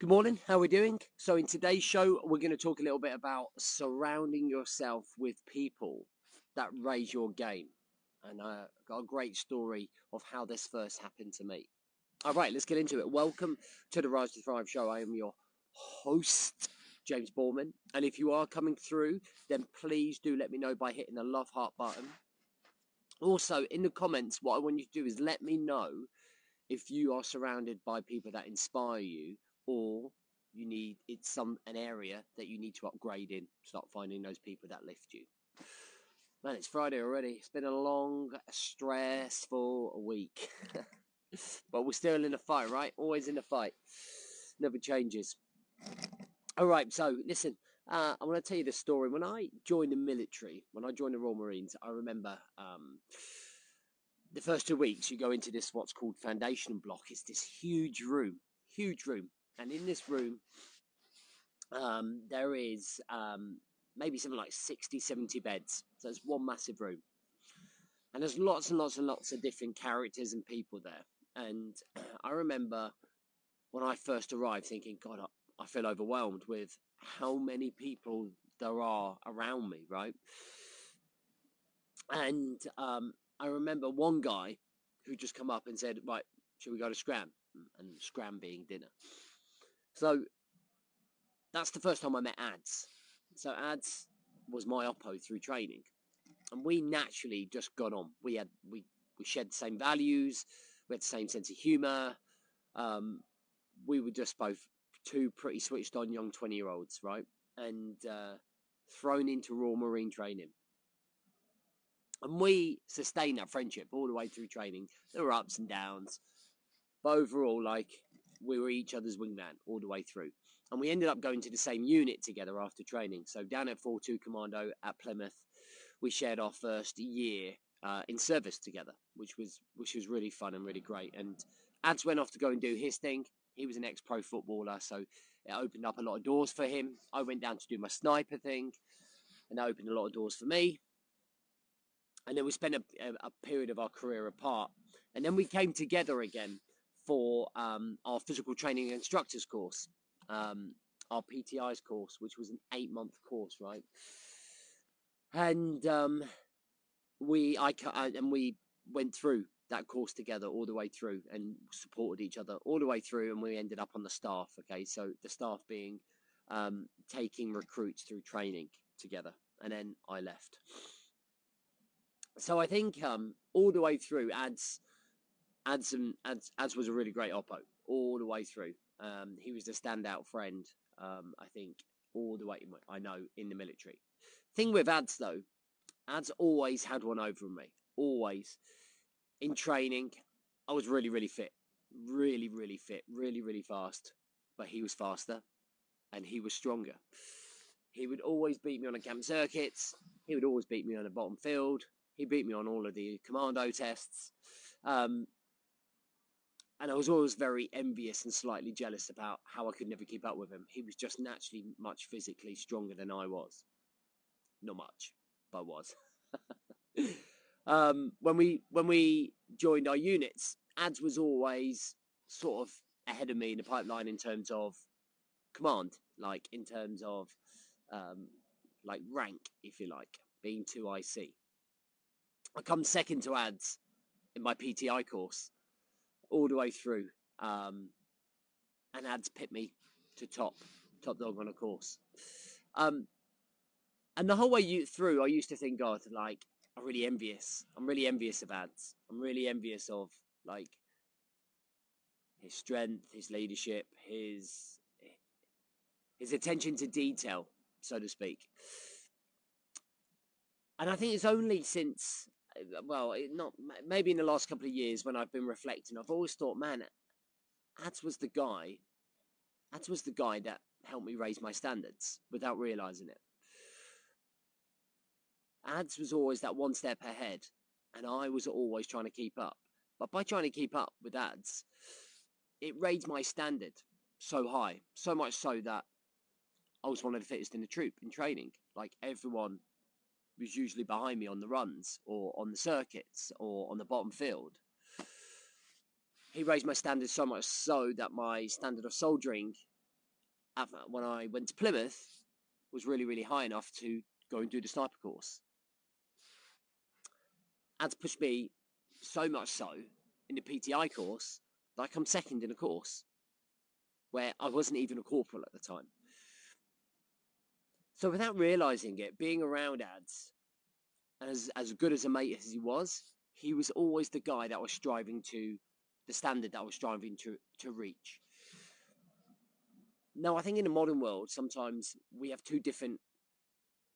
Good morning, how are we doing? So, in today's show, we're going to talk a little bit about surrounding yourself with people that raise your game. And I got a great story of how this first happened to me. All right, let's get into it. Welcome to the Rise to Thrive show. I am your host, James Borman. And if you are coming through, then please do let me know by hitting the love heart button. Also, in the comments, what I want you to do is let me know if you are surrounded by people that inspire you or you need it's some an area that you need to upgrade in. Start finding those people that lift you. Man, it's Friday already. It's been a long, stressful week. but we're still in the fight, right? Always in the fight. Never changes. All right, so listen, uh, I want to tell you the story. When I joined the military, when I joined the Royal Marines, I remember um, the first two weeks you go into this what's called foundation block. It's this huge room, huge room, and in this room, um, there is um, maybe something like 60, 70 beds. So it's one massive room. And there's lots and lots and lots of different characters and people there. And I remember when I first arrived thinking, God, I, I feel overwhelmed with how many people there are around me, right? And um, I remember one guy who just come up and said, Right, should we go to scran? And Scran being dinner. So that's the first time I met Ads. So Ads was my oppo through training, and we naturally just got on. We had we we shared the same values, we had the same sense of humour. Um, we were just both two pretty switched on young twenty year olds, right? And uh, thrown into Royal Marine training. And we sustained that friendship all the way through training. There were ups and downs, but overall, like we were each other's wingman all the way through. And we ended up going to the same unit together after training. So down at 4-2 Commando at Plymouth, we shared our first year uh, in service together, which was which was really fun and really great. And Ads went off to go and do his thing. He was an ex-pro footballer, so it opened up a lot of doors for him. I went down to do my sniper thing, and that opened a lot of doors for me. And then we spent a, a, a period of our career apart, and then we came together again for um, our physical training instructors course, um, our PTI's course, which was an eight month course, right? And um, we, I, and we went through that course together all the way through and supported each other all the way through, and we ended up on the staff. Okay, so the staff being um, taking recruits through training together, and then I left. So I think um, all the way through Ads Ads, was a really great oppo all the way through. Um, he was the standout friend, um, I think, all the way, I know, in the military. Thing with Ads, though, Ads always had one over me. Always. In training, I was really, really fit. Really, really fit. Really, really fast. But he was faster and he was stronger. He would always beat me on the camp circuits. He would always beat me on the bottom field. He beat me on all of the commando tests. Um, and I was always very envious and slightly jealous about how I could never keep up with him. He was just naturally much physically stronger than I was. Not much, but was. um, when we when we joined our units, Ads was always sort of ahead of me in the pipeline in terms of command, like in terms of um, like rank, if you like, being two IC. I come second to Ads in my PTI course all the way through. Um, and ads pit me to top, top dog on a course. Um, and the whole way you through, I used to think, God, like, I'm really envious. I'm really envious of ads. I'm really envious of like his strength, his leadership, his his attention to detail, so to speak. And I think it's only since uh, well, not maybe in the last couple of years when I've been reflecting, I've always thought, man, Ads was the guy. Ads was the guy that helped me raise my standards without realizing it. Ads was always that one step ahead, and I was always trying to keep up. But by trying to keep up with Ads, it raised my standard so high, so much so that I was one of the fittest in the troop in training. Like everyone was usually behind me on the runs or on the circuits or on the bottom field. He raised my standards so much so that my standard of soldiering when I went to Plymouth was really, really high enough to go and do the sniper course. Ads pushed me so much so in the PTI course that I come second in a course where I wasn't even a corporal at the time. So without realizing it, being around ads, as as good as a mate as he was, he was always the guy that was striving to the standard that I was striving to to reach. Now, I think in the modern world, sometimes we have two different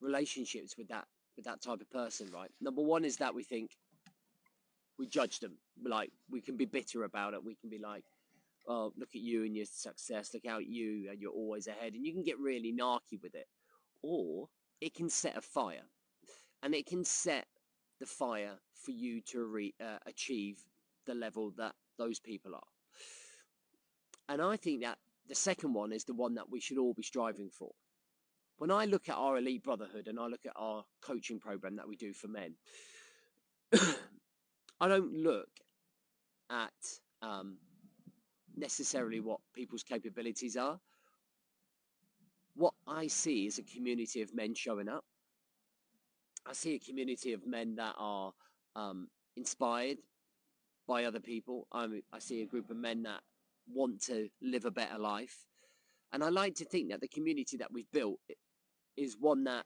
relationships with that with that type of person, right? Number one is that we think we judge them, like we can be bitter about it. We can be like, "Oh, look at you and your success. Look how you and you're always ahead," and you can get really narky with it. Or it can set a fire, and it can set the fire for you to re- uh, achieve the level that those people are. And I think that the second one is the one that we should all be striving for. When I look at our elite brotherhood and I look at our coaching program that we do for men, I don't look at um, necessarily what people's capabilities are. What I see is a community of men showing up. I see a community of men that are um, inspired by other people. I'm, I see a group of men that want to live a better life. And I like to think that the community that we've built is one that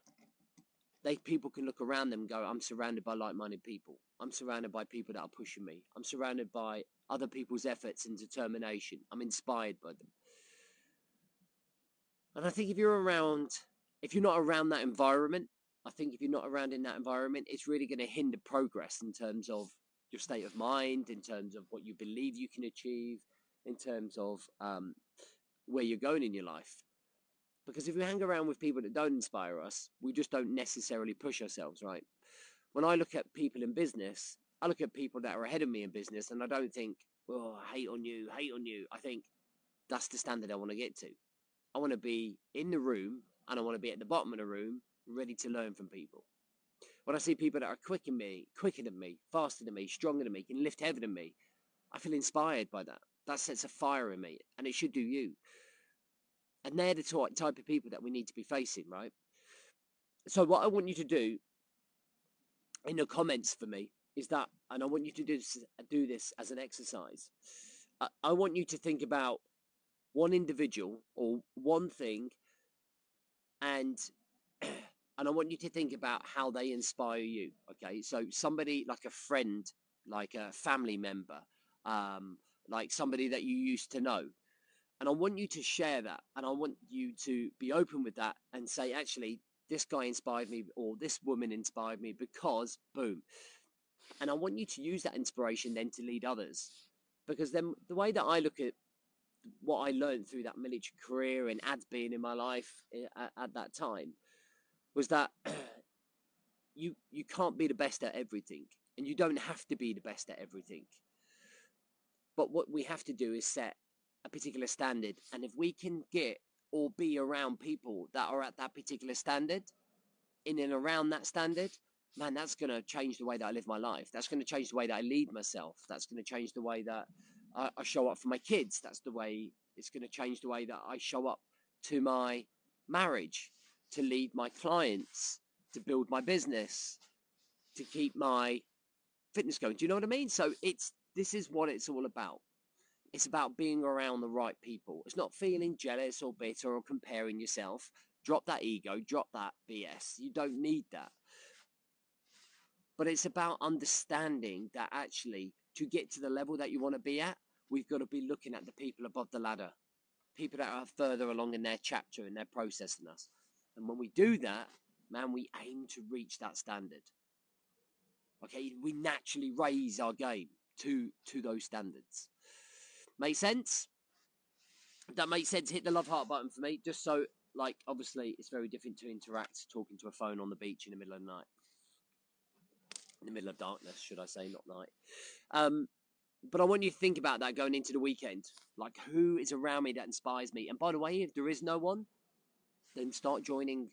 they people can look around them and go, I'm surrounded by like-minded people. I'm surrounded by people that are pushing me. I'm surrounded by other people's efforts and determination. I'm inspired by them. And I think if you're around, if you're not around that environment, I think if you're not around in that environment, it's really going to hinder progress in terms of your state of mind, in terms of what you believe you can achieve, in terms of um, where you're going in your life. Because if we hang around with people that don't inspire us, we just don't necessarily push ourselves, right? When I look at people in business, I look at people that are ahead of me in business and I don't think, oh, hate on you, hate on you. I think that's the standard I want to get to. I want to be in the room and I want to be at the bottom of the room, ready to learn from people. When I see people that are quicker than me, quicker than me, faster than me, stronger than me, can lift heavier than me, I feel inspired by that. That sets a fire in me, and it should do you. And they're the type of people that we need to be facing, right? So, what I want you to do in the comments for me is that, and I want you to do this, do this as an exercise. I, I want you to think about one individual or one thing, and and I want you to think about how they inspire you. Okay, so somebody like a friend, like a family member, um, like somebody that you used to know. And I want you to share that and I want you to be open with that and say, actually, this guy inspired me or this woman inspired me because boom. And I want you to use that inspiration then to lead others. Because then the way that I look at what I learned through that military career and ads being in my life eh, at, at that time was that you you can't be the best at everything and you don't have to be the best at everything but what we have to do is set a particular standard. And if we can get or be around people that are at that particular standard, in and around that standard, man, that's going to change the way that I live my life. That's going to change the way that I lead myself. That's going to change the way that I, I show up for my kids. That's the way it's going to change the way that I show up to my marriage, to lead my clients, to build my business, to keep my fitness going. Do you know what I mean? So it's this is what it's all about. It's about being around the right people. It's not feeling jealous or bitter or comparing yourself. Drop that ego, drop that BS. You don't need that. But it's about understanding that actually, to get to the level that you want to be at, we've got to be looking at the people above the ladder, people that are further along in their chapter, and their process than us. And when we do that, man, we aim to reach that standard. Okay, we naturally raise our game to to those standards. Make sense? that makes sense, hit the love heart button for me. Just so, like, obviously, it's very different to interact talking to a phone on the beach in the middle of the night. In the middle of darkness, should I say, not night. Um, but I want you to think about that going into the weekend. Like, who is around me that inspires me? And by the way, if there is no one, then start joining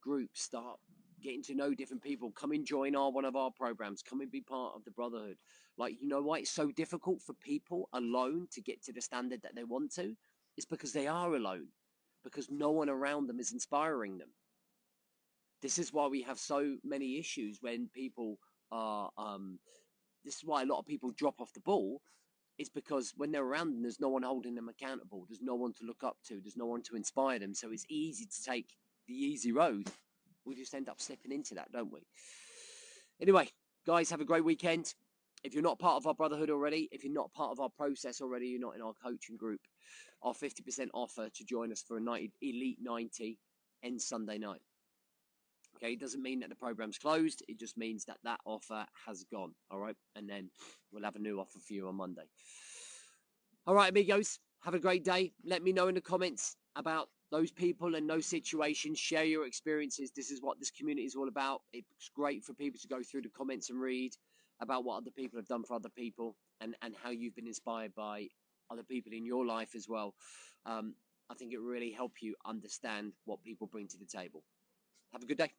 groups, start getting to know different people. Come and join our one of our programs. Come and be part of the brotherhood. Like, you know why it's so difficult for people alone to get to the standard that they want to? It's because they are alone. because no one around them is inspiring them. This is why we have so many issues when people are. Um, this is why a lot of people drop off the ball. It's because when they're around them, there's no one holding them accountable. There's no one to look up to. There's no one to inspire them. So it's easy to take the easy road. We just end up slipping into that, don't we? Anyway, guys, have a great weekend. If you're not part of our brotherhood already, if you're not part of our process already, you're not in our coaching group, our 50% offer to join us for a night, Elite 90 ends Sunday night. Okay, it doesn't mean that the program's closed. It just means that that offer has gone. All right, and then we'll have a new offer for you on Monday. All right, amigos, have a great day. Let me know in the comments about those people and those situations. Share your experiences. This is what this community is all about. It's great for people to go through the comments and read about what other people have done for other people and, and how you've been inspired by other people in your life as well. Um, I think it really help you understand what people bring to the table. Have a good day.